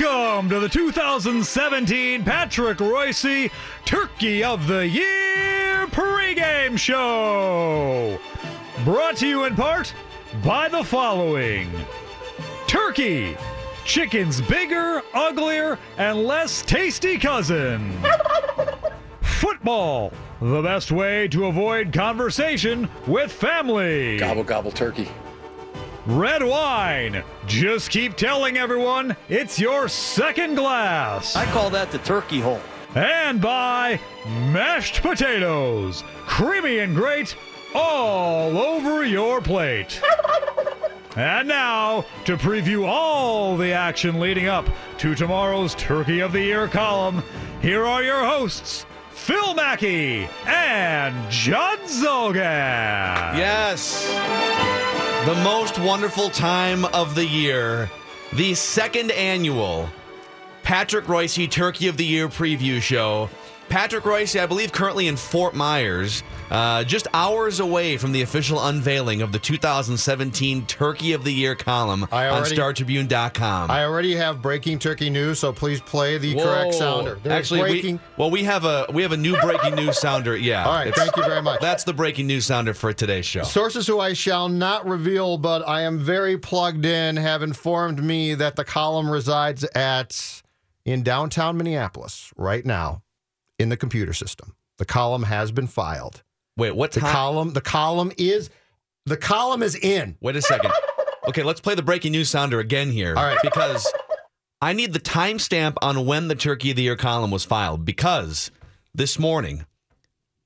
Welcome to the 2017 Patrick Reusse Turkey of the Year pregame show. Brought to you in part by the following Turkey, chicken's bigger, uglier, and less tasty cousin. Football, the best way to avoid conversation with family. Gobble, gobble, turkey. Red wine. Just keep telling everyone it's your second glass. I call that the turkey hole. And by mashed potatoes. Creamy and great all over your plate. And now, to preview all the action leading up to tomorrow's Turkey of the Year column, here are your hosts, Phil Mackey and Judd Zulgad. Yes. The most wonderful time of the year, the second annual Patrick Reusse Turkey of the Year preview show. Patrick Reusse, I believe, currently in Fort Myers, uh, just hours away from the official unveiling of the 2017 Turkey of the Year column I on StarTribune.com. I already have breaking turkey news, so please play the correct sounder. There's Actually, breaking. we, well, we have a we have a new breaking news sounder. Yeah. All right, thank you very much. That's the breaking news sounder for today's show. Sources who I shall not reveal, but I am very plugged in, have informed me that the column resides at in downtown Minneapolis right now in the computer system. The column has been filed. Wait, what The time? column, the column is, the column is in. Wait a second. Okay, let's play the breaking news sounder again here. All right. Because I need the timestamp on when the Turkey of the Year column was filed because this morning,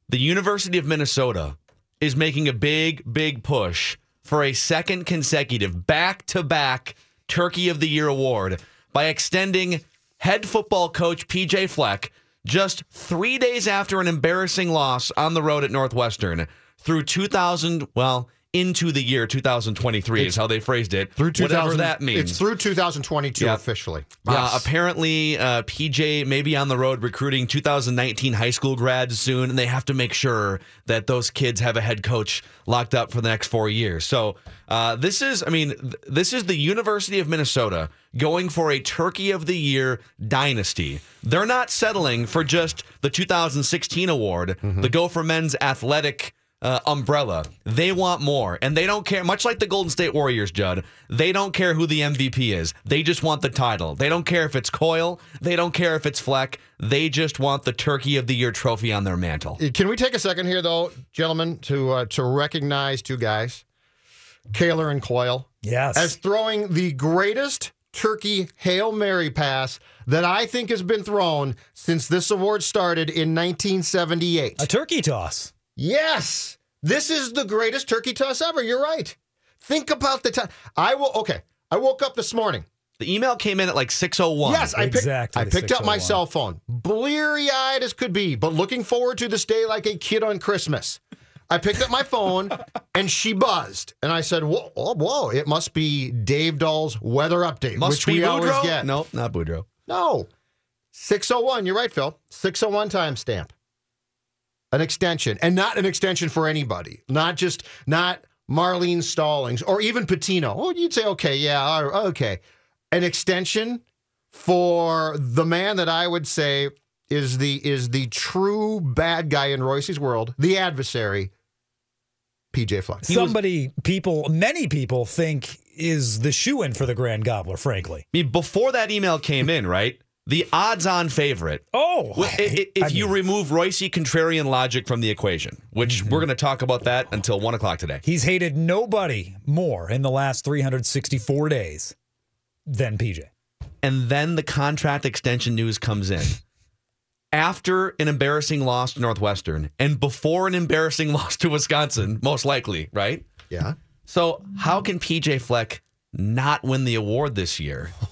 the University of Minnesota is making a big, big push for a second consecutive back to back Turkey of the Year award by extending head football coach PJ Fleck just three days after an embarrassing loss on the road at Northwestern through 2000, well, into the year 2023 is how they phrased it. Through Whatever that means. It's through 2022 Yeah. officially. Yeah, apparently uh, PJ may be on the road recruiting 2019 high school grads soon, and they have to make sure that those kids have a head coach locked up for the next four years. So uh, this is, I mean, th- this is the University of Minnesota going for a Turkey of the Year dynasty. They're not settling for just the 2016 award, the Gopher Men's Athletic uh, umbrella. They want more, and they don't care. Much like the Golden State Warriors, Judd, they don't care who the MVP is. They just want the title. They don't care if it's Coyle. They don't care if it's Fleck. They just want the Turkey of the Year trophy on their mantle. Can we take a second here, though, gentlemen, to uh, to recognize two guys, Kaler and Coyle, Yes. as throwing the greatest turkey hail mary pass that I think has been thrown since this award started in 1978. a turkey toss. Yes, this is the greatest turkey toss ever. You're right. Think about the time. I will. Okay, I woke up this morning. The email came in at like 6:01. Yes, I picked, Exactly, I picked up my cell phone, bleary eyed as could be, but looking forward to this day like a kid on Christmas. I picked up my phone and she buzzed. And I said, Whoa, oh, whoa, it must be Dave Dahl's weather update, Must which be we always Boudreaux? get. Nope, not Boudreaux. No. 601. You're right, Phil. 601 timestamp. An extension. And not an extension for anybody. Not just, not Marlene Stollings or even Pitino. Oh, you'd say, okay, yeah, okay. An extension for the man that I would say is the is the true bad guy in Reusse's world, the adversary, PJ Fleck. Somebody, people, many people think is the shoe in for the Grand Gobbler, frankly. I mean, before that email came in, right? The odds-on favorite. Oh, Well, i- i- if you mean, remove Reusse contrarian logic from the equation, which mm-hmm. we're going to talk about that until one o'clock today. he's hated nobody more in the last 364 days than PJ. and then the contract extension news comes in after an embarrassing loss to Northwestern and before an embarrassing loss to Wisconsin, most likely, right? Yeah. So, how can PJ Fleck not win the award this year?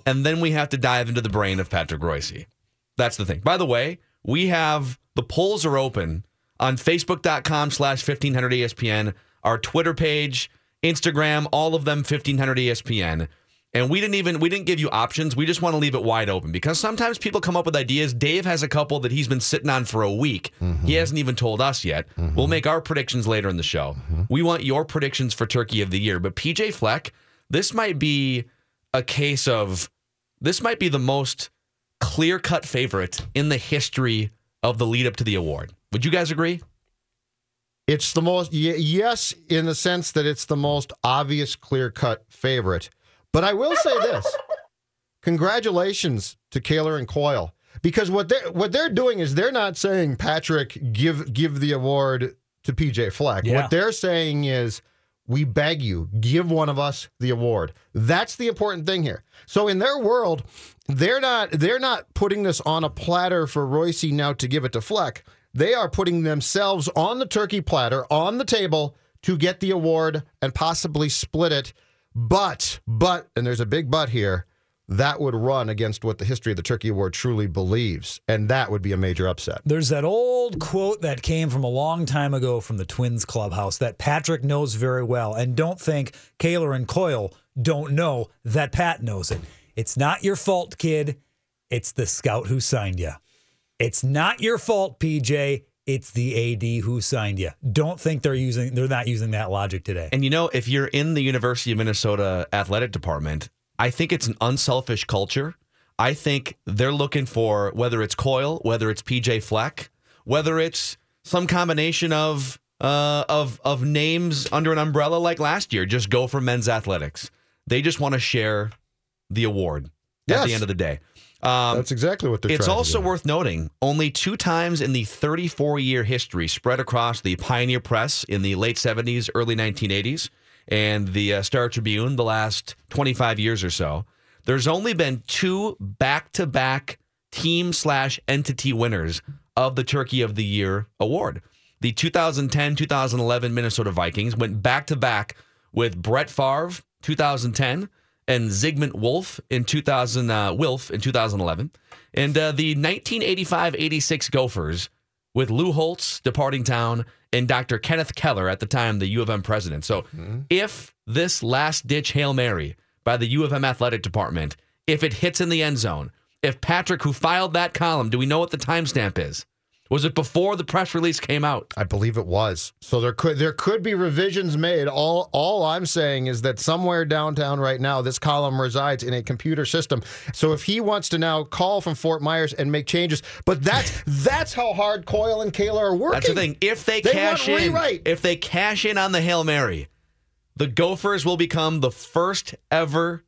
and then we have to dive into the brain of Patrick Reusse. That's the thing. By the way, we have the polls are open on facebook.com slash 1500 ESPN, our Twitter page, Instagram, all of them 1500 ESPN. And we didn't even we didn't give you options. We just want to leave it wide open because sometimes people come up with ideas. Dave has a couple that he's been sitting on for a week. Mm-hmm. He hasn't even told us yet. Mm-hmm. We'll make our predictions later in the show. Mm-hmm. We want your predictions for Turkey of the Year. But PJ Fleck, this might be a case of this might be the most clear cut favorite in the history of the lead up to the award. Would you guys agree? It's the most, y- yes, in the sense that it's the most obvious, clear cut favorite. But I will say this congratulations to Kaler and Coyle. Because what they're what they're doing is they're not saying Patrick give give the award to PJ Fleck. Yeah. What they're saying is we beg you give one of us the award. That's the important thing here. So in their world, they're not they're not putting this on a platter for Reusse now to give it to Fleck. They are putting themselves on the turkey platter on the table to get the award and possibly split it. But but and there's a big but here. That would run against what the history of the Turkey Award truly believes, and that would be a major upset. There's that old quote that came from a long time ago from the Twins clubhouse that Patrick knows very well. And don't think Kaler and Coyle don't know that Pat knows it. It's not your fault, kid. It's the scout who signed you. It's not your fault, PJ. It's the AD who signed you. Don't think they're using they're not using that logic today. And you know, if you're in the University of Minnesota athletic department, I think it's an unselfish culture. I think they're looking for whether it's Coyle, whether it's PJ Fleck, whether it's some combination of uh, of of names under an umbrella like last year. Just Gopher men's athletics. They just want to share the award at the end of the day. Um, That's exactly what they're it's also worth noting only two times in the 34 year history spread across the Pioneer Press in the late 70s, early 1980s, and the uh, Star Tribune the last 25 years or so. There's only been two back to back team slash entity winners of the Turkey of the Year award. The 2010 2011 Minnesota Vikings went back to back with Brett Favre 2010 and Zygmunt Wolf in 2000 uh, Wilf in 2011 and uh, the 1985-86 Gophers with Lou Holtz departing town and Dr. Kenneth Keller at the time the U of M president. So mm-hmm. if this last ditch Hail Mary by the U of M athletic department if it hits in the end zone if Patrick who filed that column do we know what the timestamp is was it before the press release came out I believe it was. So there could there could be revisions made. All all I'm saying is that somewhere downtown right now, this column resides in a computer system. So if he wants to now call from Fort Myers and make changes, but that's that's how hard Coyle and Kaler are working. That's the thing. If they, They cash in, rewrite. if they cash in on the Hail Mary, the Gophers will become the first ever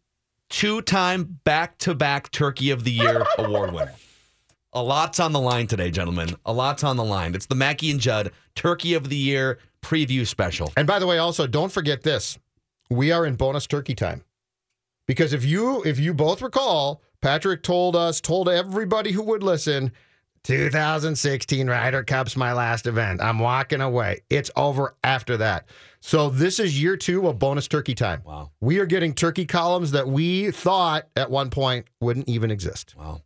two-time back-to-back Turkey of the Year award winner. A lot's on the line today, gentlemen. A lot's on the line. It's the Mackey and Judd Turkey of the Year preview special. And by the way, also don't forget this: we are in bonus turkey time. Because if you if you both recall, Patrick told us, told everybody who would listen, 2016 Ryder Cup's my last event. I'm walking away. It's over after that. So this is year two of bonus turkey time. Wow. We are getting turkey columns that we thought at one point wouldn't even exist. Wow.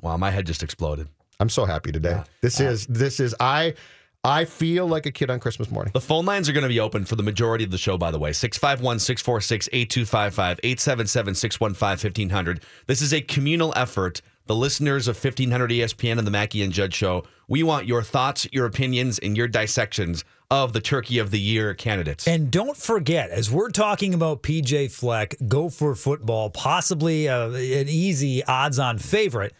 Wow, my head just exploded. I'm so happy today. This is this is I I feel like a kid on Christmas morning. The phone lines are going to be open for the majority of the show, by the way. 651 646 8255 877 615 1500. This is a communal effort. The listeners of 1500 ESPN and the Mackey and Judd show, we want your thoughts, your opinions, and your dissections of the Turkey of the Year candidates. And don't forget, as we're talking about PJ Fleck, Gopher football, possibly uh, an easy odds on favorite.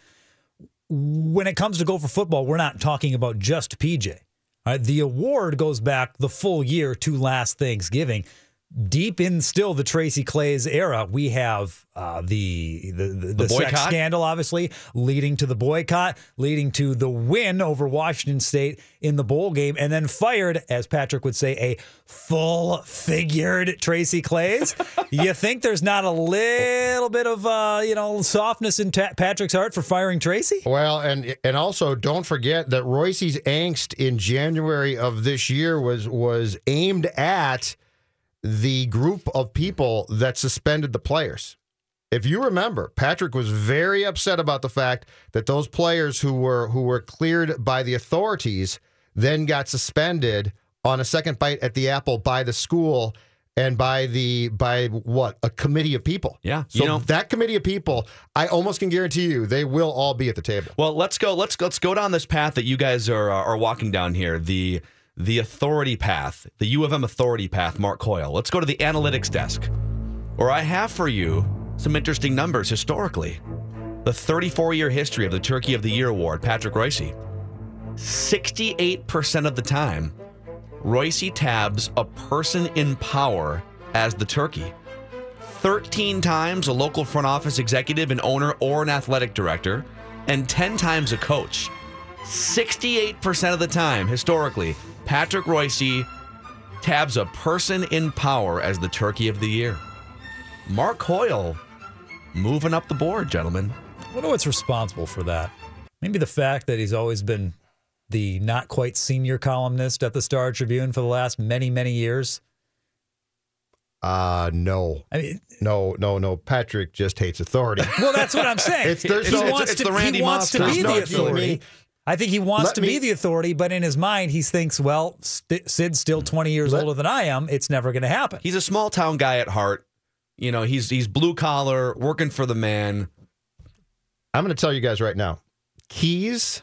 When it comes to Gopher football, we're not talking about just PJ. Right, the award goes back the full year to last Thanksgiving. Deep in still the Tracy Claeys era, we have uh, the the the, the, sex boycott? scandal, obviously leading to the boycott, leading to the win over Washington State in the bowl game, and then fired, as Patrick would say, a full-figured Tracy Claeys. you think there's not a little bit of uh, you know softness in Ta- Patrick's heart for firing Tracy? Well, and and also don't forget that Reusse's angst in January of this year was was aimed at the group of people that suspended the players. If you remember, Patrick was very upset about the fact that those players who were who were cleared by the authorities then got suspended on a second bite at the apple by the school and by the by what a committee of people. Yeah, so you know- that committee of people, I almost can guarantee you, they will all be at the table. Well, let's go. Let's let's go down this path that you guys are are walking down here. The the authority path, the U of M authority path. Mark Coyle. Let's go to the analytics desk, where I have for you some interesting numbers historically. The 34 year history of the Turkey of the Year award, Patrick Reusse. 68% of the time, Reusse tabs a person in power as the turkey. 13 times a local front office executive, an owner, or an athletic director, and 10 times a coach. 68% of the time, historically, Patrick Reusse tabs a person in power as the turkey of the year. Mark Coyle moving up the board, gentlemen. I wonder what's responsible for that. Maybe the fact that he's always been the not quite senior columnist at the Star Tribune for the last many, many years. Uh no. I mean, No, no, no. Patrick just hates authority. well, that's what I'm saying. It's- there's he no- wants it's to, the Randy he wants to be stuff. the There's authority. Me- I think he wants Let to me- be the authority, but in his mind, he thinks, well, St- Sid's still 20 years Let- older than I am. It's never going to happen. He's a small town guy at heart. You know, he's he's blue collar, working for the man. I'm going to tell you guys right now. Keys,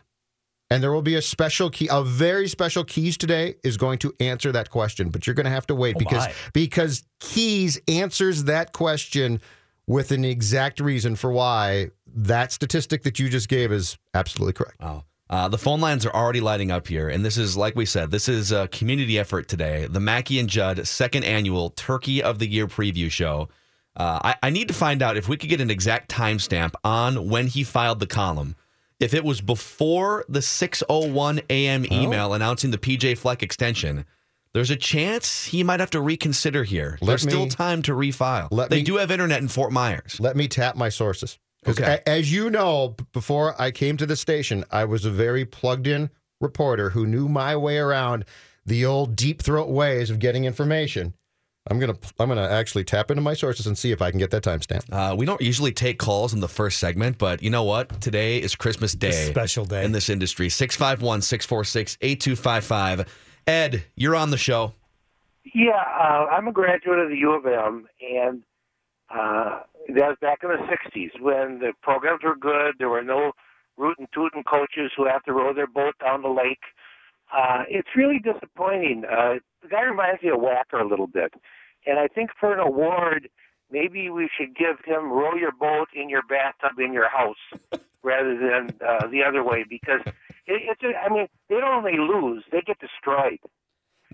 and there will be a special key, a very special keys today is going to answer that question, but you're going to have to wait Oh, because my. because keys answers that question with an exact reason for why that statistic that you just gave is absolutely correct. Oh. Uh, the phone lines are already lighting up here, and this is like we said, this is a community effort today. The Mackey and Judd second annual Turkey of the Year preview show. Uh, I, I need to find out if we could get an exact timestamp on when he filed the column. If it was before the 6:01 a.m. email announcing the PJ Fleck extension, there's a chance he might have to reconsider here. Let there's still time to refile. let they me- do have internet in Fort Myers. Let me tap my sources. 'Cause Okay. a- as you know, before I came to the station, I was a very plugged in reporter who knew my way around the old deep throat ways of getting information. I'm gonna I'm gonna actually tap into my sources and see if I can get that timestamp. Uh, we don't usually take calls in the first segment, but you know what? Today is Christmas Day. special day. In this industry. 651 646 8255. Ed, you're on the show. Yeah, uh, I'm a graduate of the U of M, and uh, that was back in the '60s when the programs were good. There were no rootin' tootin' coaches who have to row their boat down the lake. Uh, it's really disappointing. Uh, the guy reminds me of Wacker a little bit, and I think for an award, maybe we should give him row your boat in your bathtub in your house rather than uh, the other way because it, it's. A, I mean, they don't only lose; they get destroyed.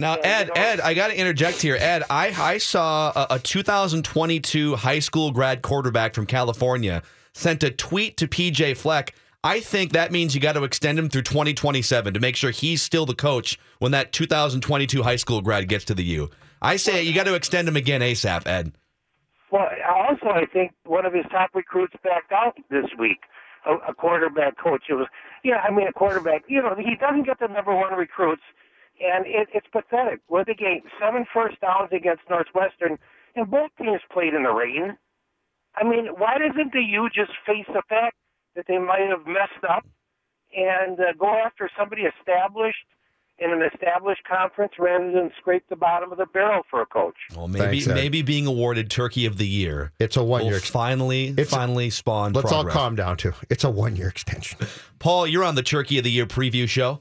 Now, Yeah, Ed, you know- Ed, I got to interject here. Ed, I, I saw a, a 2022 high school grad quarterback from California sent a tweet to PJ Fleck. I think that means you got to extend him through 2027 to make sure he's still the coach when that 2022 high school grad gets to the U. I say you got to extend him again ASAP, Ed. Well, also, I think one of his top recruits backed out this week. A, a quarterback coach. It was, yeah, I mean, a quarterback. You know, he doesn't get the number one recruits, and it, it's pathetic. Where they gained seven first downs against Northwestern, and both teams played in the rain. I mean, why doesn't the U just face the fact that they might have messed up and uh, go after somebody established in an established conference rather than scrape the bottom of the barrel for a coach? Well, maybe Thanks, maybe being awarded Turkey of the Year It's a one will year. finally It's- finally spawn. Let's all calm down too. It's a one year extension. Paul, you're on the Turkey of the Year preview show.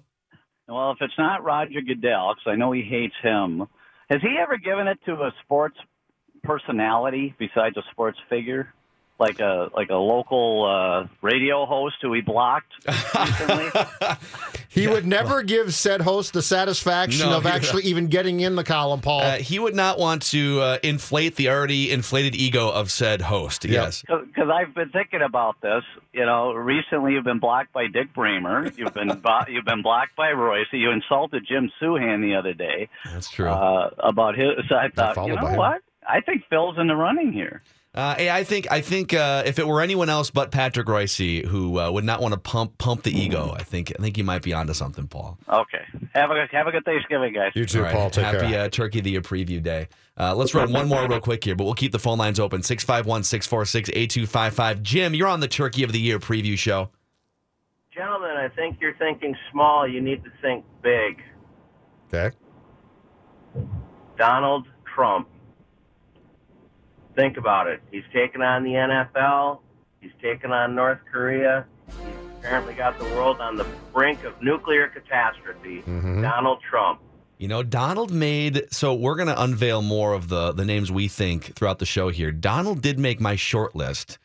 Well, if it's not Roger Goodell, because I know he hates him, has he ever given it to a sports personality besides a sports figure? Like a like a local uh, radio host who he blocked recently. He would never give said host the satisfaction No, of he- actually even getting in the column, Paul. Uh, he would not want to uh, inflate the already inflated ego of said host. Yes. Because I've been thinking about this. You know, recently you've been blocked by Dick Bremer. You've been bo- you've been blocked by Reusse. You insulted Jim Souhan the other day That's true. uh, about his. So I thought, you by know him. what? I think Phil's in the running here. Uh, hey, I think I think uh, if it were anyone else but Patrick Reusse, who uh, would not want to pump pump the ego, I think I think you might be onto something, Paul. Okay. Have a good, have a good Thanksgiving, guys. you too, All right. Paul. Take Happy care. Uh, Turkey the Year preview day. Uh, let's run one more real quick here, but we'll keep the phone lines open 651 646 8255. Jim, you're on the Turkey of the Year preview show. Gentlemen, I think you're thinking small. You need to think big. okay. Donald Trump. Think about it. He's taken on the NFL. He's taken on North Korea. He's apparently got the world on the brink of nuclear catastrophe. Mm-hmm. Donald Trump. You know, Donald made so we're going to unveil more of the the names we think throughout the show here. Donald did make my short list.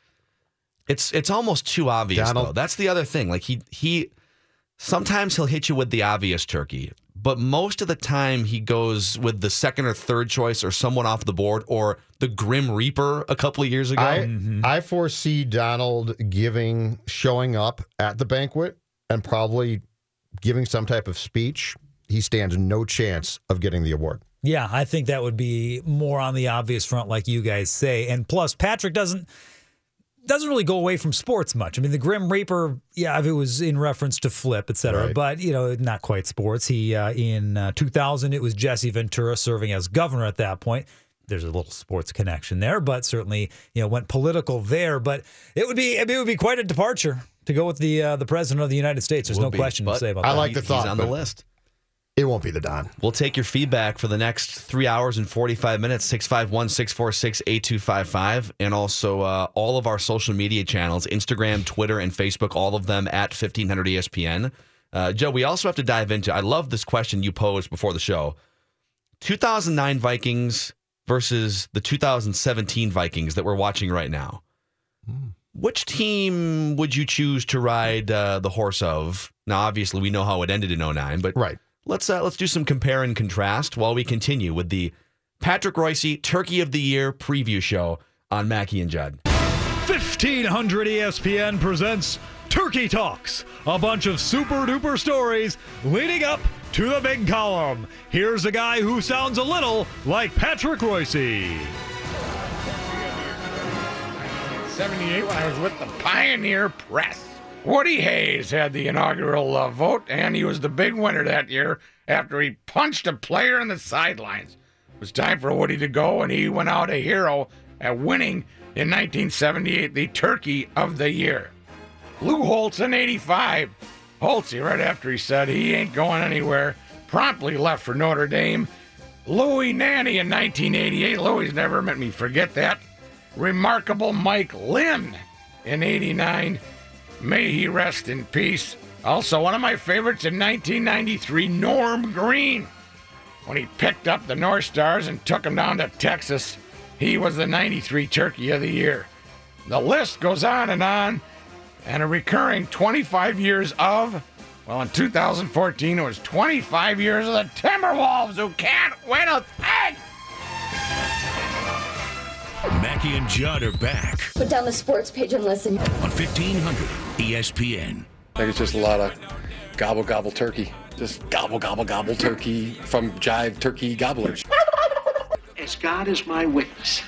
It's it's almost too obvious Donald- though. That's the other thing. Like he he sometimes he'll hit you with the obvious turkey, but most of the time he goes with the second or third choice or someone off the board or the Grim Reaper a couple of years ago. I I foresee Donald giving showing up at the banquet and probably giving some type of speech. He stands no chance of getting the award. Yeah, I think that would be more on the obvious front, like you guys say. And plus, Patrick doesn't doesn't really go away from sports much. I mean, the Grim Reaper, yeah, if it was in reference to Flip, et cetera, Right. but you know, not quite sports. He uh, in uh, 2000, it was Jesse Ventura serving as governor at that point. There's a little sports connection there, but certainly you know went political there. But it would be I mean, it would be quite a departure to go with the uh, the president of the United States. There's Would no be, question to say about I that. like the He- thought, He's on the list. It won't be the Don. We'll take your feedback for the next three hours and 45 minutes, 651 646 8255. And also uh, all of our social media channels Instagram, Twitter, and Facebook, all of them at 1500 ESPN. Uh, Joe, we also have to dive into I love this question you posed before the show 2009 Vikings versus the 2017 Vikings that we're watching right now. Which team would you choose to ride uh, the horse of? Now, obviously, we know how it ended in 09, but Right. Let's uh, let's do some compare and contrast while we continue with the Patrick Reusse Turkey of the Year preview show on Mackey and Judd. 1500 ESPN presents Turkey Talks, a bunch of super duper stories leading up to the big column. Here's a guy who sounds a little like Patrick Reusse. 78 when I was with the Pioneer Press. Woody Hayes had the inaugural uh, vote, and he was the big winner that year after he punched a player in the sidelines. It was time for Woody to go, and he went out a hero at winning in 1978 the Turkey of the Year. Lou Holtz in 85. Holtzy, right after he said he ain't going anywhere, promptly left for Notre Dame. Louis Nanne in 1988. Louis never let me forget that. Remarkable Mike Lynn in 89. May he rest in peace. Also, one of my favorites in 1993, Norm Green. When he picked up the North Stars and took them down to Texas, he was the 93 Turkey of the Year. The list goes on and on, and a recurring 25 years of, well, in 2014, it was 25 years of the Timberwolves who can't win a thing. Mackey and Judd are back Put down the sports page and listen. on E 1500 ESPN. I think it's just a lot of gobble gobble turkey. Just gobble gobble gobble turkey from Jive Turkey Gobblers. As God is my witness,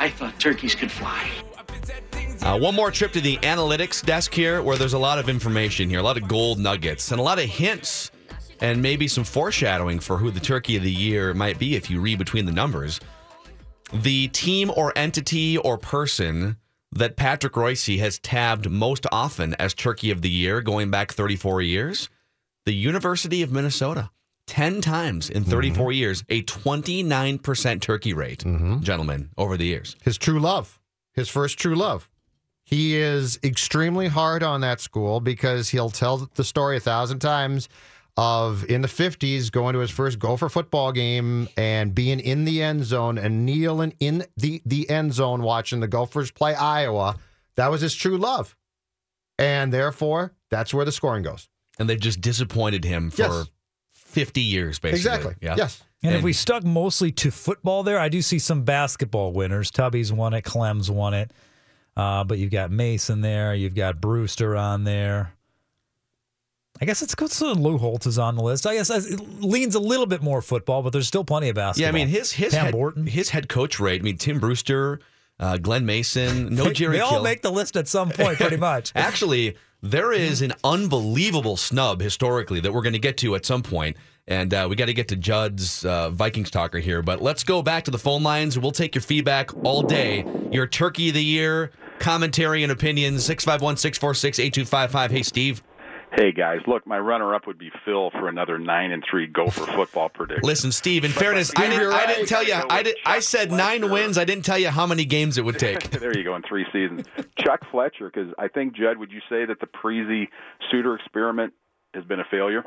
I thought turkeys could fly. Uh, one more trip to the analytics desk here, where there's a lot of information here, a lot of gold nuggets, and a lot of hints, and maybe some foreshadowing for who the Turkey of the Year might be if you read between the numbers. The team or entity or person that Patrick Reusse has tabbed most often as Turkey of the Year, going back 34 years, the University of Minnesota. 10 times in 34 mm-hmm. years, a 29% turkey rate, mm-hmm. gentlemen, over the years. His true love, his first true love. He is extremely hard on that school because he'll tell the story a thousand times of in the 50s going to his first Gopher football game and being in the end zone and kneeling in the, the end zone watching the Gophers play Iowa. That was his true love. And therefore, that's where the scoring goes. And they've just disappointed him for Yes. 50 years, basically. Exactly. Yeah. Yes. And, if we stuck mostly to football there, I do see some basketball winners. Tubby's won it, Clem's won it. Uh, but you've got Mason there, you've got Brewster on there. I guess it's good. So Lou Holtz is on the list. I guess it leans a little bit more football, but there's still plenty of basketball. Yeah. I mean his his Pam head, Borton. his head coach rate. I mean Tim Brewster, uh, Glen Mason, no Jerry They all Kill. make the list at some point, pretty much. Actually, there is an unbelievable snub historically that we're going to get to at some point, and uh, we got to get to Judd's uh, Vikings talker here. But let's go back to the phone lines. We'll take your feedback all day. Your Turkey of the Year commentary and opinions 651 646 8255. Hey, Steve. Hey guys, look, my runner-up would be Phil for another nine and three Gopher football prediction. Listen, Steve. In But- fairness, I didn't. you're I didn't tell you. I did. I said nine wins. I didn't tell you how many games it would take. there you go in three seasons. Chuck Fletcher, because I think Judd, would you say that the Parise Suter experiment has been a failure?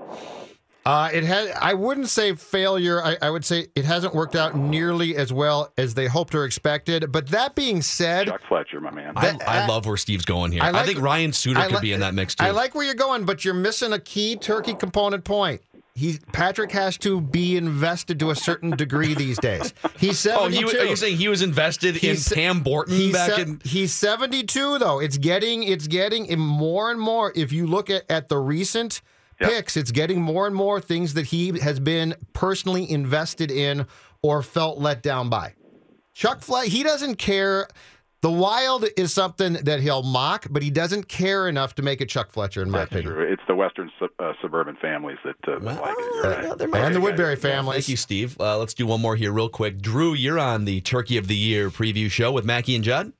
Uh, it had. I wouldn't say failure. I, I would say it hasn't worked out nearly as well as they hoped or expected. But that being said, Chuck Fletcher, my man. I, I love where Steve's going here. I, like- think Ryan Suter I could li- be in that mix too. I like where you're going, but you're missing a key turkey component point. He Patrick has to be invested to a certain degree these days. He's Oh, 72. he, are you saying he was invested He's- in Pam Borton he's back se- in? he's 72 though. It's getting it's getting more and more. If you look at, at the recent picks, it's getting more and more things that he has been personally invested in or felt let down by. Chuck Fletcher, he doesn't care. The Wild is something that he'll mock, but he doesn't care enough to make it Chuck Fletcher, in my That's opinion. true. It's the Western sub, uh, suburban families that, uh, that like it. You're right. And the Woodbury families. Thank you, Steve. Uh, let's do one more here, real quick. Drew, you're on the Turkey of the Year preview show with Mackey and Judd.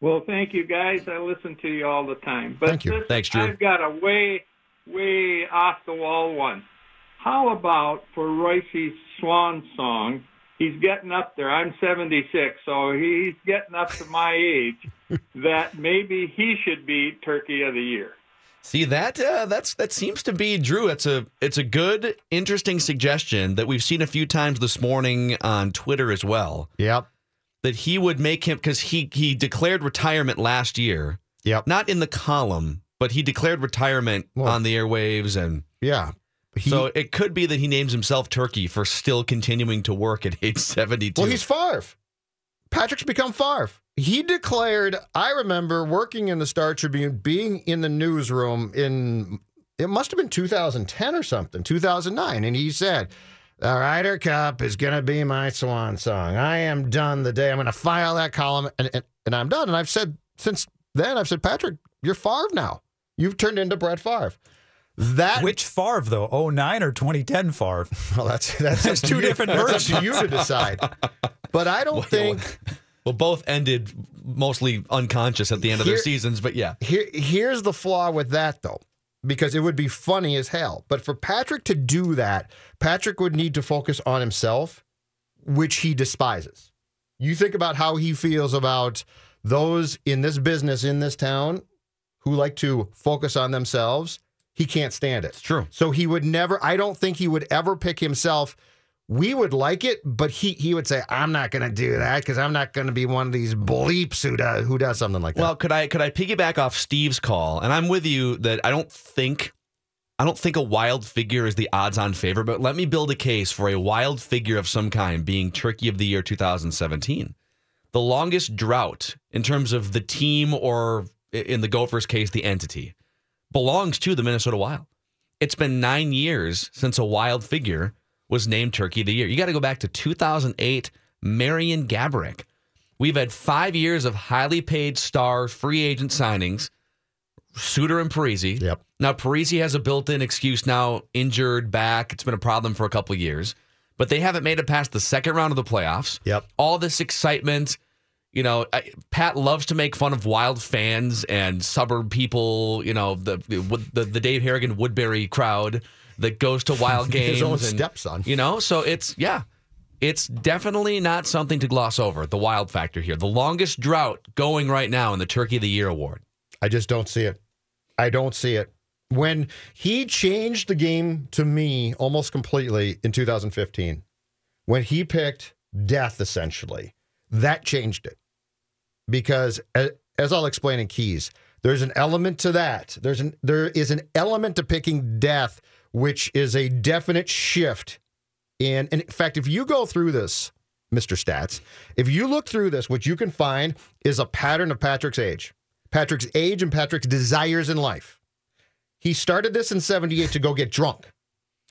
Well, thank you guys. I listen to you all the time. But Thank you. this- Thanks, Drew. I've got a way, way off the wall one. How about for Reusse's swan song? He's getting up there. I'm 76, so he's getting up to my age. that maybe he should be Turkey of the Year. See that uh, that's that seems to be Drew. It's a it's a good, interesting suggestion that we've seen a few times this morning on Twitter as well. Yep. That he would make him because he he declared retirement last year. Yep. Not in the column, but he declared retirement on the airwaves and yeah. so it could be that he names himself Turkey for still continuing to work at age seventy two. Well, he's Favre. Patrick's become Favre. He declared, I remember working in the Star Tribune, being in the newsroom in, it must have been 2010 or something, 2009. And he said, The Ryder Cup is going to be my swan song. I am done the day. I'm going to file that column and, and, and I'm done. And I've said, since then, I've said, Patrick, you're Favre now. You've turned into Brett Favre. That Which Favre though? 09 or 2010 Favre? Well, that's that's, That's two you- different that's versions. up to you to decide. But I don't think well, both ended mostly unconscious at the end of their seasons, but yeah. Here, here's the flaw with that, though, because it would be funny as hell. But for Patrick to do that, Patrick would need to focus on himself, which he despises. You think about how he feels about those in this business, in this town, who like to focus on themselves. He can't stand it. It's true. So he would never, I don't think he would ever pick himself. We would like it, but he he would say, I'm not going to do that because I'm not going to be one of these bleeps who does, who does something like that. Well, could I could I piggyback off Steve's call? And I'm with you that I don't think I don't think a wild figure is the odds-on favorite, but let me build a case for a wild figure of some kind being Turkey of the Year 2017. The longest drought in terms of the team or in the Gophers case the entity belongs to the Minnesota Wild. It's been 9 years since a wild figure was named Turkey of the Year. You got to go back to 2008 Marian Gaborik. We've had five years of highly paid star free agent signings, Suter and Parise. Yep. Now Parise has a built-in excuse now, injured back. It's been a problem for a couple of years, but they haven't made it past the second round of the playoffs. Yep. All this excitement. You know, I- Pat loves to make fun of wild fans and suburb people. You know, the the, the Dave Harrigan Woodbury crowd that goes to wild games. His own and- stepson. You know, so it's yeah, it's definitely not something to gloss over. The wild factor here, the longest drought going right now in the Turkey of the Year award. I just don't see it. I don't see it. When he changed the game to me almost completely in 2015, when he picked death, essentially, that changed it. Because as I'll explain in keys, there's an element to that. There's an there is an element to picking death, which is a definite shift in. And in fact, if you go through this, Mr. Stats, if you look through this, what you can find is a pattern of Patrick's age, Patrick's age and Patrick's desires in life. He started this in 78 to go get drunk.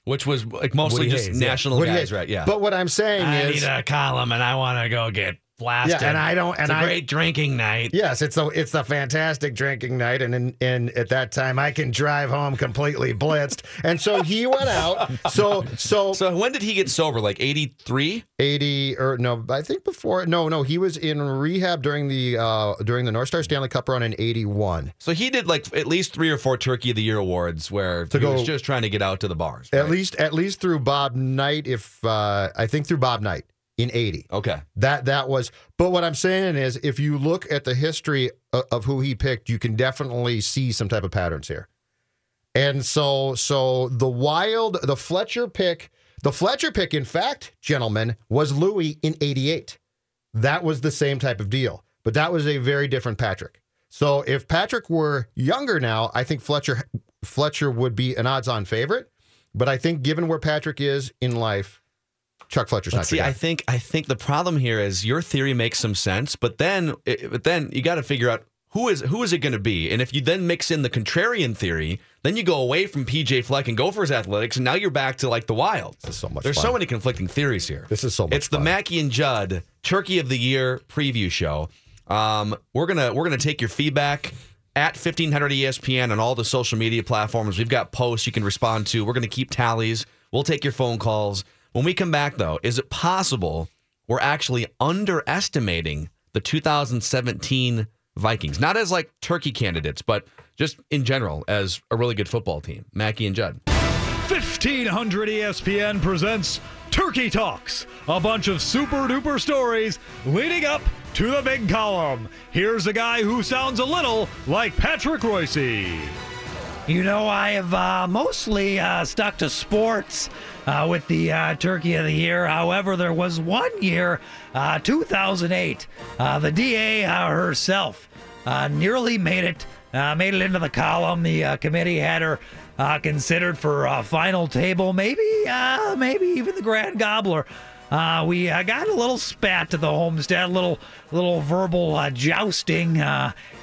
Which was like mostly Woody just Hayes, yeah. national Woody guys, Hayes. right? Yeah. But what I'm saying is I is need a column and I want to go get blasted. Yeah, and I don't- and it's a I- great drinking night. Yes, it's a it's a fantastic drinking night, and in, and at that time I can drive home completely blitzed. And so he went out. So so So when did he get sober? Like 83? eighty or no, I think before no no he was in rehab during the uh during the North Star Stanley Cup run in eighty one. So he did like at least three or four Turkey of the Year awards where To he was just trying to get out to the bars. At least at least through Bob Knight, if uh I think through Bob Knight in eighty. Okay. That that was. But what I'm saying is, if you look at the history of, of who he picked, you can definitely see some type of patterns here. And so, so the wild, the Fletcher pick, the Fletcher pick, in fact, gentlemen, was Louis in '88. That was the same type of deal, but that was a very different Patrick. So if Patrick were younger now, I think Fletcher Fletcher would be an odds-on favorite. But I think, given where Patrick is in life, Chuck Fletcher's But not see. I think I think the problem here is your theory makes some sense, but then it- but then you got to figure out who is who is it going to be, and if you then mix in the contrarian theory, then you go away from PJ Fleck and Gophers athletics, and now you're back to like the Wild. This is so much There's fun. so many conflicting theories here. This is so much It's the Mackey and Judd Turkey of the Year preview show. Um, we're gonna we're gonna take your feedback at 1500 ESPN on all the social media platforms. We've got posts you can respond to. We're gonna keep tallies. We'll take your phone calls. When we come back, though, is it possible we're actually underestimating the 2017 Vikings? Not as like turkey candidates, but just in general as a really good football team. Mackey and Judd. 1500 ESPN presents Turkey Talks, a bunch of super duper stories leading up to the big column. Here's a guy who sounds a little like Patrick Reusse. You know, I have uh, mostly uh, stuck to sports uh, with the uh, Turkey of the Year. However, there was one year, uh, 2008, uh, the DA uh, herself nearly made it, made it into the column. The committee had her considered for uh, final table, maybe, maybe even the Grand Gobbler. Uh, we uh, got a little spat to the homestead, a little, little verbal uh, jousting,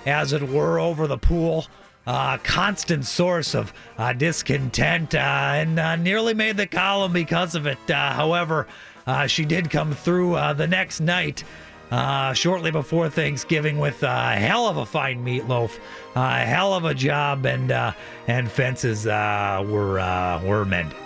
as it were, over the pool uh, constant source of uh, discontent uh, and uh, nearly made the column because of it. Uh, however, uh, she did come through uh, the next night. Uh, shortly before Thanksgiving, with a hell of a fine meatloaf, a hell of a job, and uh, and fences uh, were uh, were mended.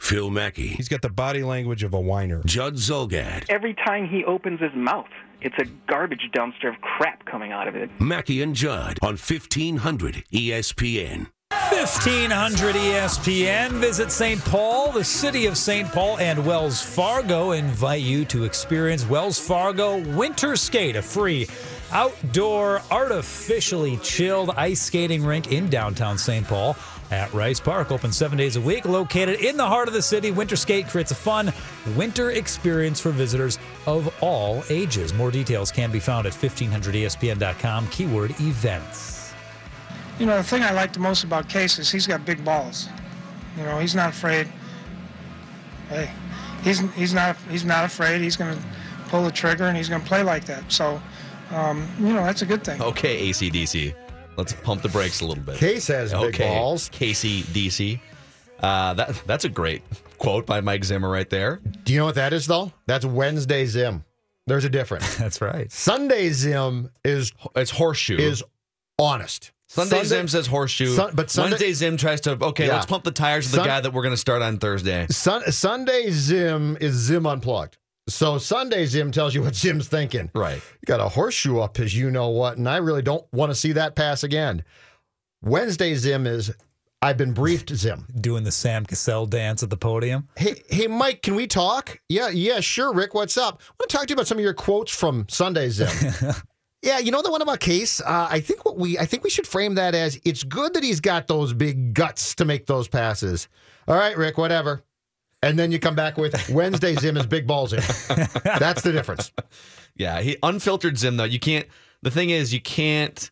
Phil Mackey. He's got the body language of a whiner. Judd Zulgad. Every time he opens his mouth, it's a garbage dumpster of crap coming out of it. Mackey and Judd on E 1500 ESPN. 1500 ESPN. Visit St. Paul, the city of St. Paul, and Wells Fargo invite you to experience Wells Fargo Winter Skate, a free outdoor, artificially chilled ice skating rink in downtown St. Paul at Rice Park. Open seven days a week, located in the heart of the city. Winter Skate creates a fun winter experience for visitors of all ages. More details can be found at 1500ESPN.com, keyword events. You know, the thing I like the most about Case is he's got big balls. You know, he's not afraid. Hey, he's he's not he's not afraid. He's going to pull the trigger and he's going to play like that. So, um, you know, that's a good thing. Okay, ACDC. Let's pump the brakes a little bit. Case has big okay. balls. Casey DC. Uh, that that's a great quote by Mike Zimmer right there. Do you know what that is though? That's Wednesday Zim. There's a difference. That's right. Sunday Zim is it's horseshoe. Is honest. Sunday, Zim says horseshoe. Sun- but Sunday- Wednesday Zim tries to okay, Yeah. let's pump the tires of the Sun- guy that we're going to start on Thursday. Sun, Sunday Zim is Zim unplugged. So Sunday Zim tells you what Zim's thinking. Right. You got a horseshoe up his you know what, and I really don't want to see that pass again. Wednesday Zim is I've been briefed Zim. Doing the Sam Cassell dance at the podium. Hey, hey, Mike, can we talk? Yeah, yeah, sure, Rick. What's up? I want to talk to you about some of your quotes from Sunday Zim. Yeah, you know the one about Case. Uh, I think what we I think we should frame that as it's good that he's got those big guts to make those passes. All right, Rick, whatever. And then you come back with Wednesday's Zim is big balls in. That's the difference. Yeah, he unfiltered Zim though. You can't. The thing is, you can't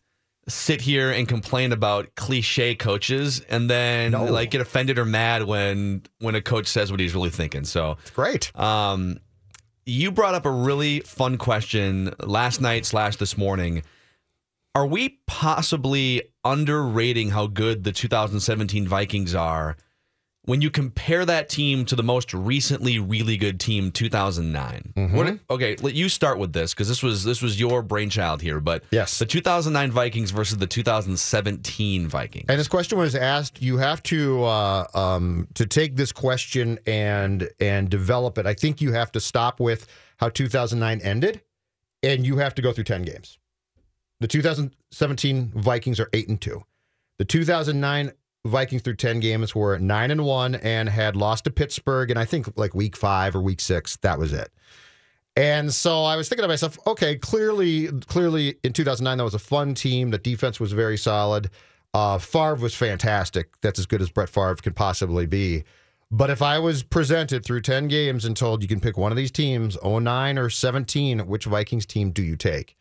sit here and complain about cliche coaches and then No. like get offended or mad when when a coach says what he's really thinking. So It's great. Um, you brought up a really fun question last night slash this morning. Are we possibly underrating how good the 2017 Vikings are when you compare that team to the most recently really good team 2009? What, okay, let you start with this because this was this was your brainchild here. But yes, the 2009 Vikings versus the 2017 Vikings. And this question was asked. You have to uh, um, to take this question and and develop it. I think you have to stop with how 2009 ended, and you have to go through 10 games. The 2017 Vikings are eight and two. The 2009 Vikings through 10 games were nine and one and had lost to Pittsburgh, and I think like week five or week six. That was it. And so I was thinking to myself, okay, clearly, clearly in 2009 that was a fun team. The defense was very solid. Uh, Favre was fantastic. That's as good as Brett Favre can possibly be. But if I was presented through 10 games and told you can pick one of these teams, 09 or 17, which Vikings team do you take?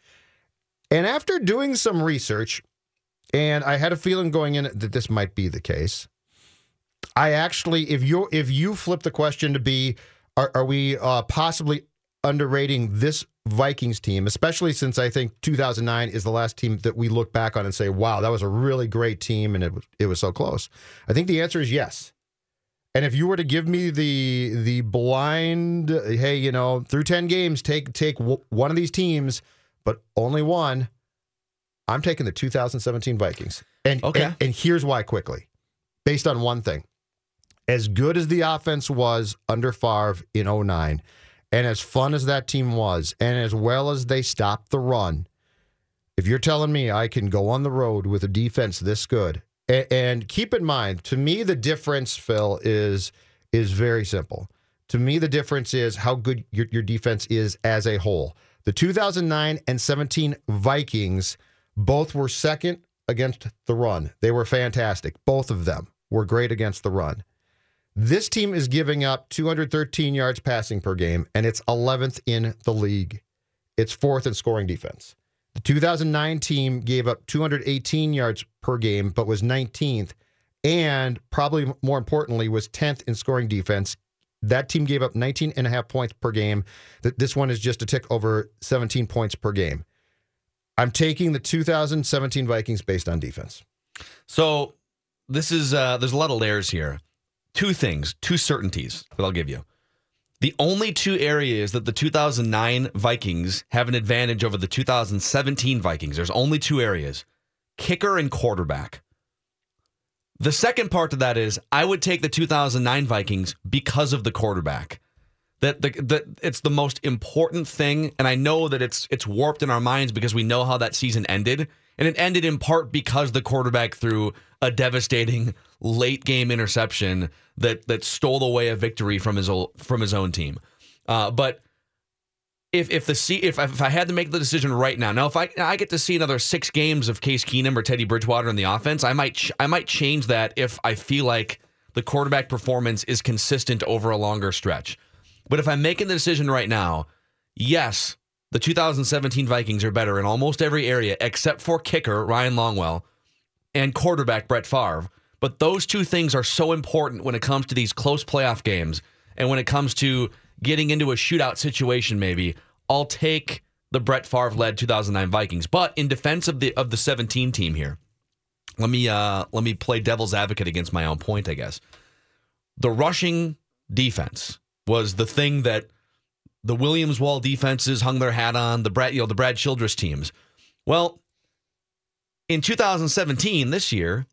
And after doing some research, and I had a feeling going in that this might be the case. I actually, if you if you flip the question to be, are, are we uh, possibly underrating this Vikings team, especially since I think 2009 is the last team that we look back on and say, "Wow, that was a really great team," and it was it was so close. I think the answer is yes. And if you were to give me the the blind, hey, you know, through 10 games, take take one of these teams, but only one. I'm taking the 2017 Vikings. And, Okay. and and here's why quickly. Based on one thing. As good as the offense was under Favre in 09, and as fun as that team was, and as well as they stopped the run, if you're telling me I can go on the road with a defense this good, and, and keep in mind, to me the difference, Phil, is is very simple. To me, the difference is how good your, your defense is as a whole. The 2009 and 17 Vikings both were second against the run. They were fantastic. Both of them were great against the run. This team is giving up 213 yards passing per game, and it's 11th in the league. It's fourth in scoring defense. The 2009 team gave up 218 yards per game, but was 19th, and probably more importantly, was 10th in scoring defense. That team gave up 19 and a half points per game. This one is just a tick over 17 points per game. I'm taking the 2017 Vikings based on defense. So this is uh, there's a lot of layers here. Two things, two certainties that I'll give you. The only two areas that the 2009 Vikings have an advantage over the 2017 Vikings. There's only two areas: kicker and quarterback. The second part to that is I would take the 2009 Vikings because of the quarterback. That the that it's the most important thing, and I know that it's it's warped in our minds because we know how that season ended, and it ended in part because the quarterback threw a devastating late game interception that that stole away a victory from his old, from his own team. Uh, but if if the if if I had to make the decision right now, now if I I get to see another six games of Case Keenum or Teddy Bridgewater in the offense, I might ch- I might change that if I feel like the quarterback performance is consistent over a longer stretch. But if I'm making the decision right now, yes, the 2017 Vikings are better in almost every area except for kicker Ryan Longwell and quarterback Brett Favre. But those two things are so important when it comes to these close playoff games and when it comes to getting into a shootout situation maybe. I'll take the Brett Favre led 2009 Vikings. But in defense of the of the 17 team here, let me uh let me play devil's advocate against my own point, I guess. The rushing defense was the thing that the Williams Wall defenses hung their hat on, the Brad, you know, the Brad Childress teams. Well, in 2017, this year,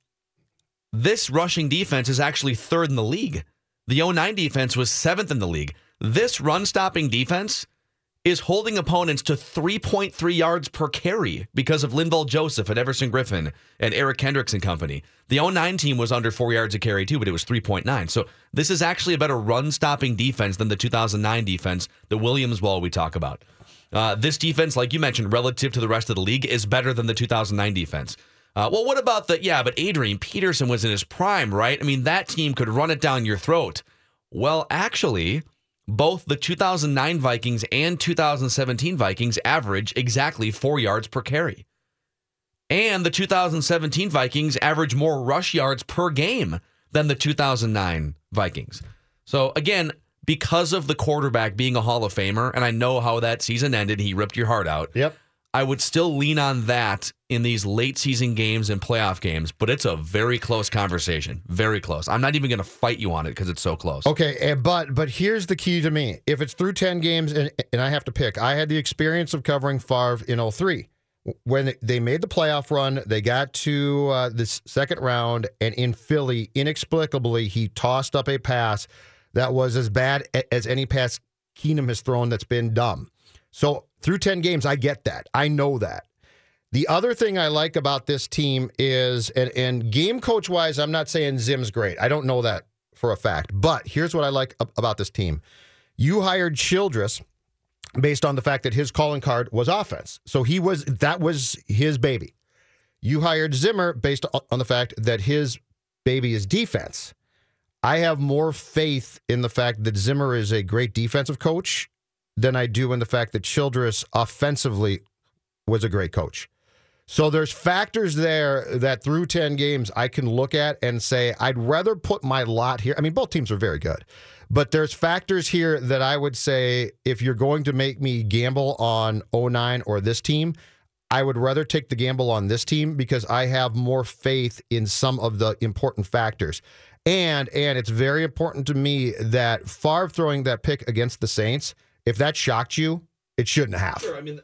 this rushing defense is actually third in the league. The 09 defense was seventh in the league. This run stopping defense is holding opponents to 3.3 yards per carry because of Linval Joseph and Everson Griffen and Eric Kendricks and company. The 09 team was under four yards a carry too, but it was 3.9. So this is actually a better run stopping defense than the 2009 defense, the Williams Wall we talk about. Uh, this defense, like you mentioned, relative to the rest of the league, is better than the 2009 defense. Uh, well, what about the? Yeah, but Adrian Peterson was in his prime, right? I mean, that team could run it down your throat. Well, actually, both the 2009 Vikings and 2017 Vikings average exactly four yards per carry. And the 2017 Vikings average more rush yards per game than the 2009 Vikings. So, again, because of the quarterback being a Hall of Famer, and I know how that season ended, he ripped your heart out. Yep. I would still lean on that in these late season games and playoff games, but it's a very close conversation. Very close. I'm not even going to fight you on it because it's so close. Okay, eh, but but here's the key to me. If it's through 10 games and, and I have to pick, I had the experience of covering Favre in 03. When they made the playoff run, they got to uh, this second round, and in Philly, inexplicably, he tossed up a pass that was as bad as any pass Keenum has thrown that's been dumb. So through 10 games, I get that. I know that. The other thing I like about this team is, and, and game coach wise, I'm not saying Zim's great. I don't know that for a fact. But here's what I like about this team. You hired Childress based on the fact that his calling card was offense. So he was that was his baby. You hired Zimmer based on the fact that his baby is defense. I have more faith in the fact that Zimmer is a great defensive coach than I do in the fact that Childress offensively was a great coach. So there's factors there that through 10 games I can look at and say I'd rather put my lot here. I mean both teams are very good. But there's factors here that I would say if you're going to make me gamble on 09 or this team, I would rather take the gamble on this team because I have more faith in some of the important factors. And and it's very important to me that Favre throwing that pick against the Saints, if that shocked you, it shouldn't have. Sure, I mean,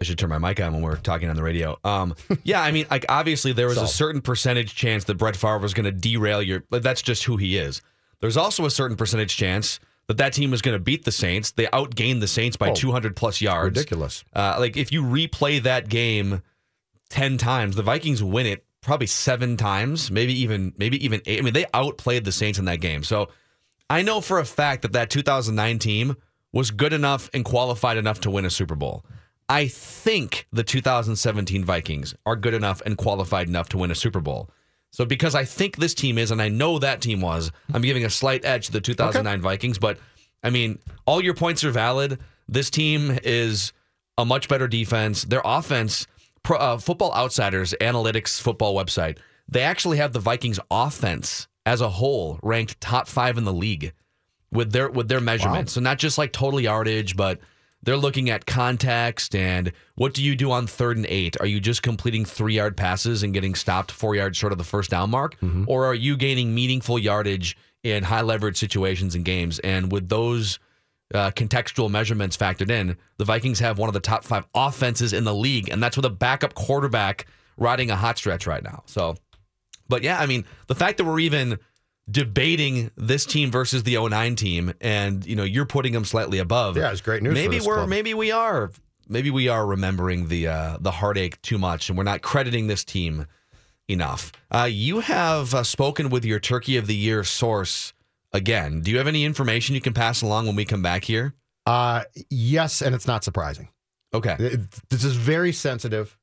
I should turn my mic on when we're talking on the radio. Um, yeah, I mean, like obviously there was So- a certain percentage chance that Brett Favre was going to derail your. But that's just who he is. There's also a certain percentage chance that that team was going to beat the Saints. They outgained the Saints by Oh, 200 plus yards. ridiculous. Uh, like if you replay that game 10 times, the Vikings win it probably seven times, maybe even maybe even eight. I mean, they outplayed the Saints in that game. So I know for a fact that that 2009 team was good enough and qualified enough to win a Super Bowl. I think the 2017 Vikings are good enough and qualified enough to win a Super Bowl. So because I think this team is, and I know that team was, I'm giving a slight edge to the 2009 Vikings. But I mean, all your points are valid. This team is a much better defense. Their offense, Pro, uh, Football Outsiders analytics football website, they actually have the Vikings offense as a whole ranked top five in the league with their with their measurements. So not just like total yardage, but they're looking at context and what do you do on third and eight? Are you just completing three yard passes and getting stopped four yards short of the first down mark, or are you gaining meaningful yardage in high leverage situations and games? And with those uh, contextual measurements factored in, the Vikings have one of the top five offenses in the league, and that's with a backup quarterback riding a hot stretch right now. So, but yeah, I mean, the fact that we're even debating this team versus the 09 team, and you know, you're putting them slightly above. Yeah, it's great news for Maybe we're club. maybe we are maybe we are remembering the uh, the heartache too much, and we're not crediting this team enough. Uh, you have uh, spoken with your Turkey of the Year source again. Do you have any information you can pass along when we come back here? Uh, yes, and it's not surprising. Okay. It- this is very sensitive.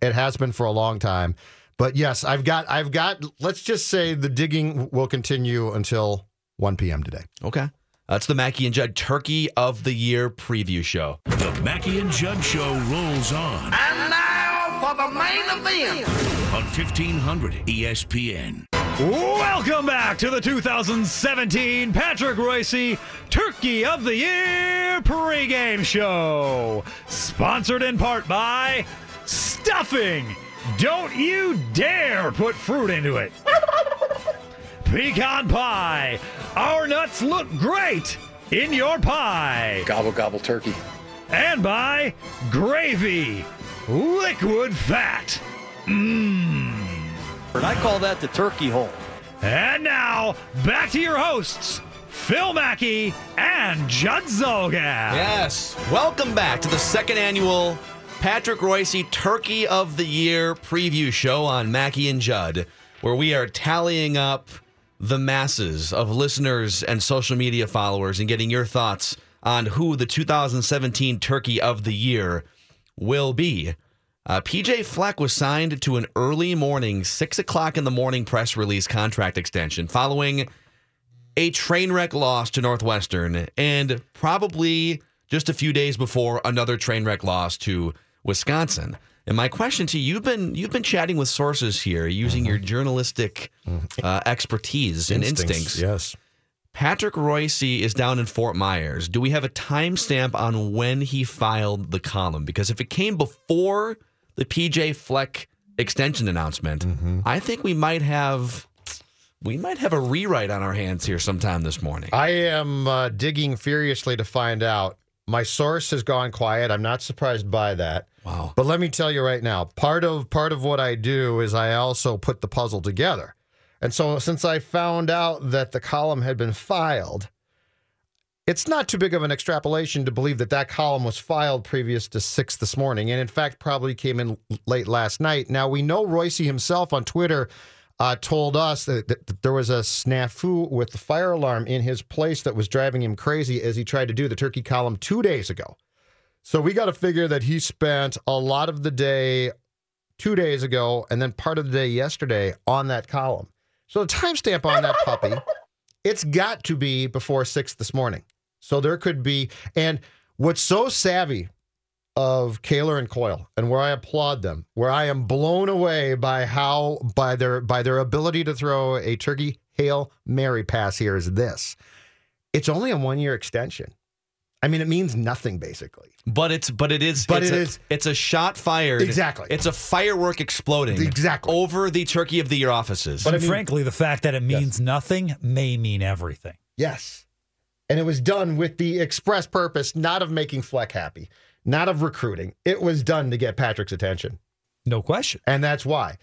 It has been for a long time. But yes, I've got I've got let's just say the digging will continue until 1 p.m. today. Okay. That's the Mackey and Judd Turkey of the Year preview show. The Mackey and Judd Show rolls on And now for the main event. on E 1500 ESPN. Welcome back to the 2017 Patrick Reusse Turkey of the Year pregame show. Sponsored in part by Stuffing. Don't you dare put fruit into it. Pecan pie. Our nuts look great in your pie. Gobble, gobble turkey. And by Gravy. Liquid fat. Mmm. And I call that the turkey hole. And now, back to your hosts, Phil Mackey and Judd Zulgad. Yes. Welcome back to the second annual Patrick Reusse Turkey of the Year preview show on Mackey and Judd, where we are tallying up the masses of listeners and social media followers and getting your thoughts on who the 2017 Turkey of the Year will be. Uh, PJ Fleck was signed to an early morning, six o'clock in the morning press release contract extension following a train wreck loss to Northwestern and probably just a few days before another train wreck loss to Wisconsin. And my question to you, you've been you've been chatting with sources here using your journalistic uh, expertise and instincts. Yes. Patrick Reusse is down in Fort Myers. Do we have a timestamp on when he filed the column? Because if it came before the PJ Fleck extension announcement, I think we might have we might have a rewrite on our hands here sometime this morning. I am uh, digging furiously to find out. My source has gone quiet. I'm not surprised by that. Wow. But let me tell you right now, part of part of what I do is I also put the puzzle together. And so since I found out that the column had been filed, it's not too big of an extrapolation to believe that that column was filed previous to 6 this morning and in fact probably came in late last night. Now we know Reusse himself on Twitter uh, told us that, that, that there was a snafu with the fire alarm in his place that was driving him crazy as he tried to do the turkey column 2 days ago. So we got to figure that he spent a lot of the day two days ago and then part of the day yesterday on that column. So the timestamp on that puppy, it's got to be before six this morning. So there could be, and what's so savvy of Kaler and Coyle, and where I applaud them, where I am blown away by how by their by their ability to throw a turkey hail Mary pass here is this. It's only a one year extension. I mean, it means nothing basically. But it's but it is But it's it a, is- it's a shot fired Exactly. It's a firework exploding Exactly. over the Turkey of the Year offices. But frankly, the fact that it means nothing may mean everything. Yes. And it was done with the express purpose not of making Fleck happy, not of recruiting. It was done to get Patrick's attention. No question. And that's why.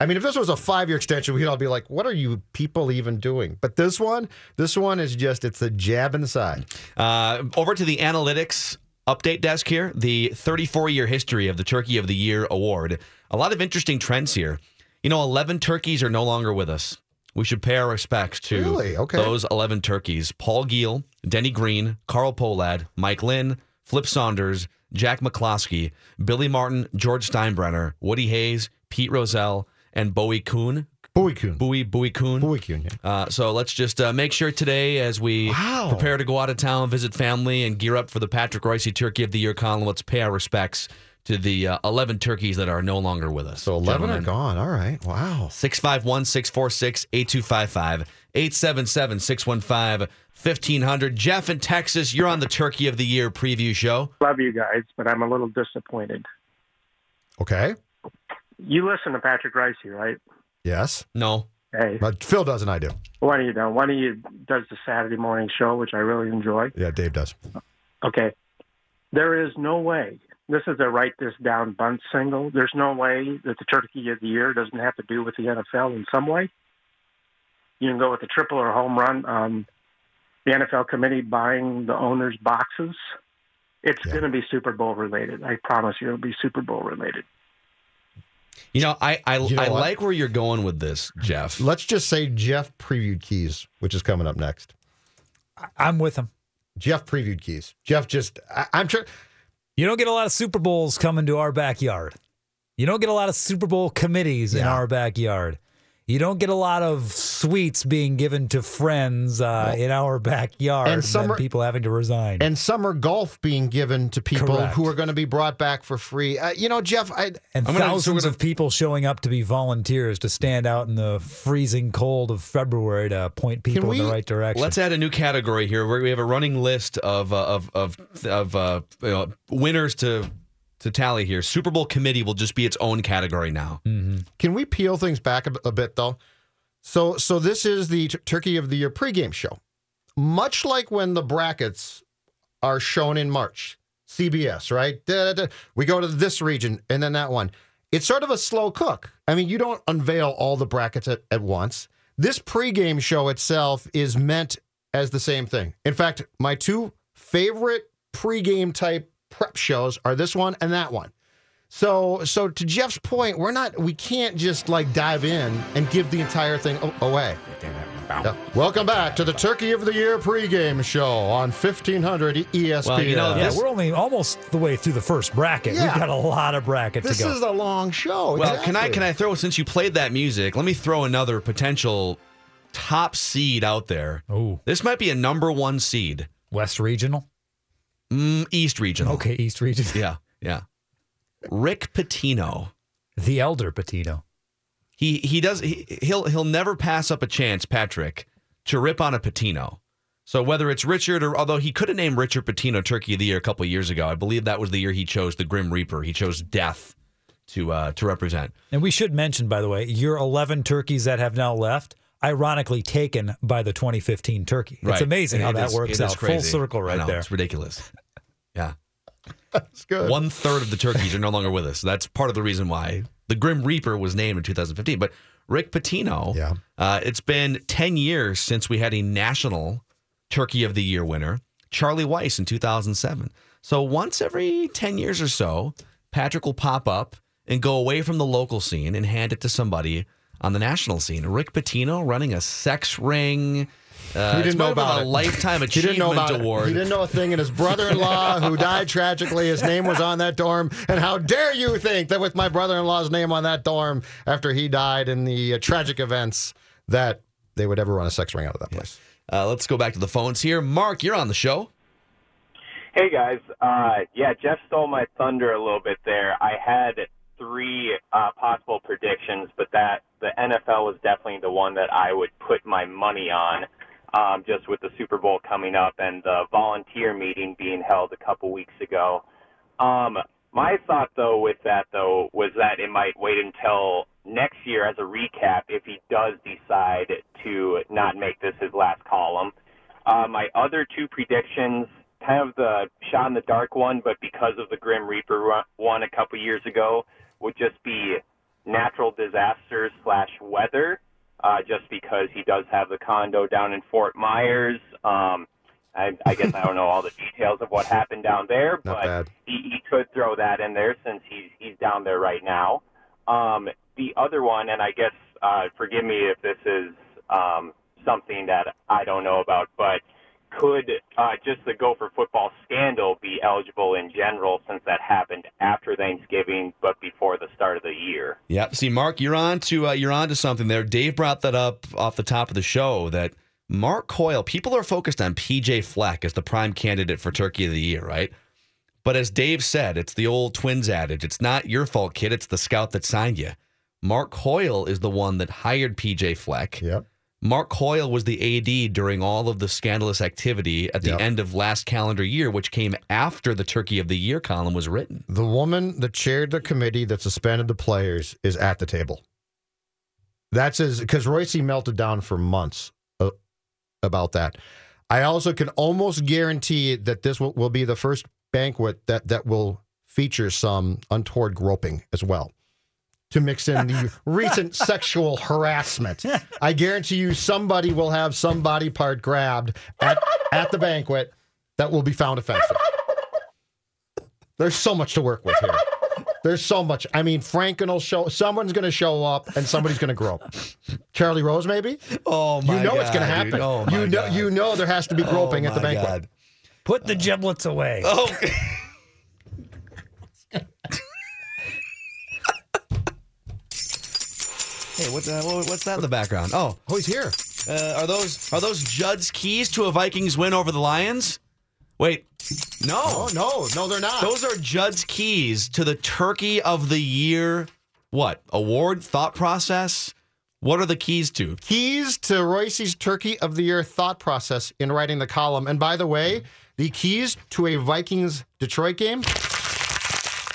I mean, if this was a five year extension, we'd all be like, what are you people even doing? But this one, this one is just, it's a jab in the side. Uh, over to the analytics update desk here, the 34 year history of the Turkey of the Year award. A lot of interesting trends here. You know, 11 turkeys are no longer with us. We should pay our respects to Really? Okay. those 11 turkeys Paul Giel, Denny Green, Carl Pohlad, Mike Lynn, Flip Saunders, Jack McCloskey, Billy Martin, George Steinbrenner, Woody Hayes, Pete Rozelle, and Bowie Kuhn. Bowie Kuhn. Bowie, Bowie Kuhn. Bowie Kuhn, yeah. Uh, so let's just uh, make sure today, as we Wow. prepare to go out of town, visit family, and gear up for the Patrick Reusse Turkey of the Year column, let's pay our respects to the uh, 11 turkeys that are no longer with us. So 11 are gone. All right. Wow. 651 646 8255 877 615 1500. Jeff in Texas, you're on the Turkey of the Year preview show. Love you guys, but I'm a little disappointed. Okay. You listen to Patrick Reusse, right? Yes. No. Hey, But Phil doesn't, I do. one of you don't. One of you does the Saturday morning show, which I really enjoy. Yeah, Dave does. Okay. There is no way. This is a write this down bunt single. There's no way that the Turkey of the Year doesn't have to do with the NFL in some way. You can go with a triple or home run on the NFL committee buying the owners' boxes. It's going to be Super Bowl related. I promise you, it'll be Super Bowl related. You know, I I, You know I like where you're going with this, Jeff. Let's just say Jeff previewed keys, which is coming up next. I'm with him. Jeff previewed keys. Jeff just, I, I'm sure. You don't get a lot of Super Bowls coming to our backyard. You don't get a lot of Super Bowl committees in our backyard. You don't get a lot of suites being given to friends uh, in our backyard And and, some people having to resign. And summer golf being given to people Correct. who are going to be brought back for free. Uh, you know, Jeff, I, and I'm gonna- so thousands we're of people showing up to be volunteers to stand out in the freezing cold of February to point people in the right direction. Let's add a new category here where we have a running list of uh, of of of uh, you know, winners to to tally here. Super Bowl committee will just be its own category now. Mm-hmm. Can we peel things back a, a bit though? So so this is the T- Turkey of the Year pregame show. Much like when the brackets are shown in March, CBS, right? Da, da, da. We go to this region and then that one. It's sort of a slow cook. I mean, you don't unveil all the brackets at, at once. This pregame show itself is meant as the same thing. In fact, my two favorite pregame type prep shows are this one and that one. So, so to Jeff's point, we're not, we can't just like dive in and give the entire thing away. Yeah. Welcome back to the Turkey of the Year pregame show on 1500 ESPN. Well, you know, Yeah, this- we're only almost the way through the first bracket. Yeah. We've got a lot of bracket this to go. is a long show. Well, can I can I throw since you played that music? Let me throw another potential top seed out there. Oh, This might be a number one seed. West Regional. Mm, East Regional. Okay, East Region. Yeah, yeah. Rick Pitino. The elder Pitino. He he does he, he'll he'll never pass up a chance, Patrick, to rip on a Pitino. So whether it's Richard or although he could have named Richard Pitino Turkey of the Year a couple years ago, I believe that was the year he chose the Grim Reaper. He chose death to uh, to represent. And we should mention, by the way, your 11 turkeys that have now left, ironically taken by the 2015 turkey. It's amazing how It that is- works it is out. Full circle right know, there. It's ridiculous. Yeah. That's good. One third of the turkeys are no longer with us. That's part of the reason why the Grim Reaper was named in 2015. But Rick Pitino, Yeah. uh, it's been 10 years since we had a national Turkey of the Year winner, Charlie Weis in 2007. So once every 10 years or so, Patrick will pop up and go away from the local scene and hand it to somebody on the national scene. Rick Pitino running a sex ring. Uh, He didn't know more about a it. lifetime He didn't know achievement about award. it. He didn't know a thing. And his brother-in-law, who died tragically, his name was on that dorm. And how dare you think that with my brother-in-law's name on that dorm after he died in the uh, tragic events that they would ever run a sex ring out of that place? Uh, let's go back to the phones here. Mark, you're on the show. Hey guys, uh, yeah, Jeff stole my thunder a little bit there. I had three uh, possible predictions, but that the NFL was definitely the one that I would put my money on, um, just with the Super Bowl coming up and the volunteer meeting being held a couple weeks ago. Um, my thought though with that though was that it might wait until next year as a recap if he does decide to not make this his last column. Uh, my other two predictions, kind of the shot in the dark one, but because of the Grim Reaper one a couple years ago, would just be natural disasters slash weather. Uh, just because he does have the condo down in Fort Myers. Um, I, I guess I don't know all the details of what happened down there, Not but he, he could throw that in there since he's he's down there right now. Um, the other one, and I guess uh, forgive me if this is um, something that I don't know about, but could uh, just the Gopher football scandal be eligible in general since that happened after Thanksgiving but before the start of the year? Yep. See, Mark, you're on to uh, you're on to something there. Dave brought that up off the top of the show that Mark Coyle. People are focused on PJ Fleck as the prime candidate for Turkey of the Year, right? But as Dave said, it's the old Twins adage: "It's not your fault, kid. It's the scout that signed you." Mark Coyle is the one that hired PJ Fleck. Yep. Mark Coyle was the AD during all of the scandalous activity at the Yep. end of last calendar year, which came after the Turkey of the Year column was written. The woman that chaired the committee that suspended the players is at the table. That's as because Reusse melted down for months uh, about that. I also can almost guarantee that this will, will be the first banquet that that will feature some untoward groping as well. To mix in the recent sexual harassment, I guarantee you somebody will have some body part grabbed at, at the banquet that will be found offensive. There's so much to work with here. There's so much. I mean, Franken will show. Someone's going to show up, and somebody's going to grope. Charlie Rose, maybe. Oh my! You know it's going to happen. Oh, my you know. God. You know there has to be groping Oh, at the oh banquet. God. Put the giblets away. Oh. Hey, what's that? What's that in the background? Oh, oh, he's here. Uh, are those are those Judd's keys to a Vikings win over the Lions? Wait, no, Oh no, no, they're not. those are Judd's keys to the Turkey of the Year. What award? Thought process? What are the keys to? keys to Reusse's Turkey of the Year thought process in writing the column. And by the way, the keys to a Vikings Detroit game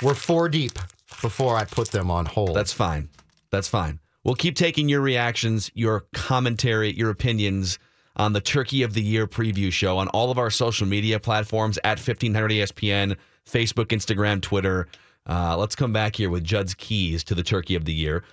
were four deep before I put them on hold. That's fine. That's fine. We'll keep taking your reactions, your commentary, your opinions on the Turkey of the Year preview show on all of our social media platforms at 1500 ESPN, Facebook, Instagram, Twitter. Uh, let's come back here with Judd's keys to the Turkey of the Year.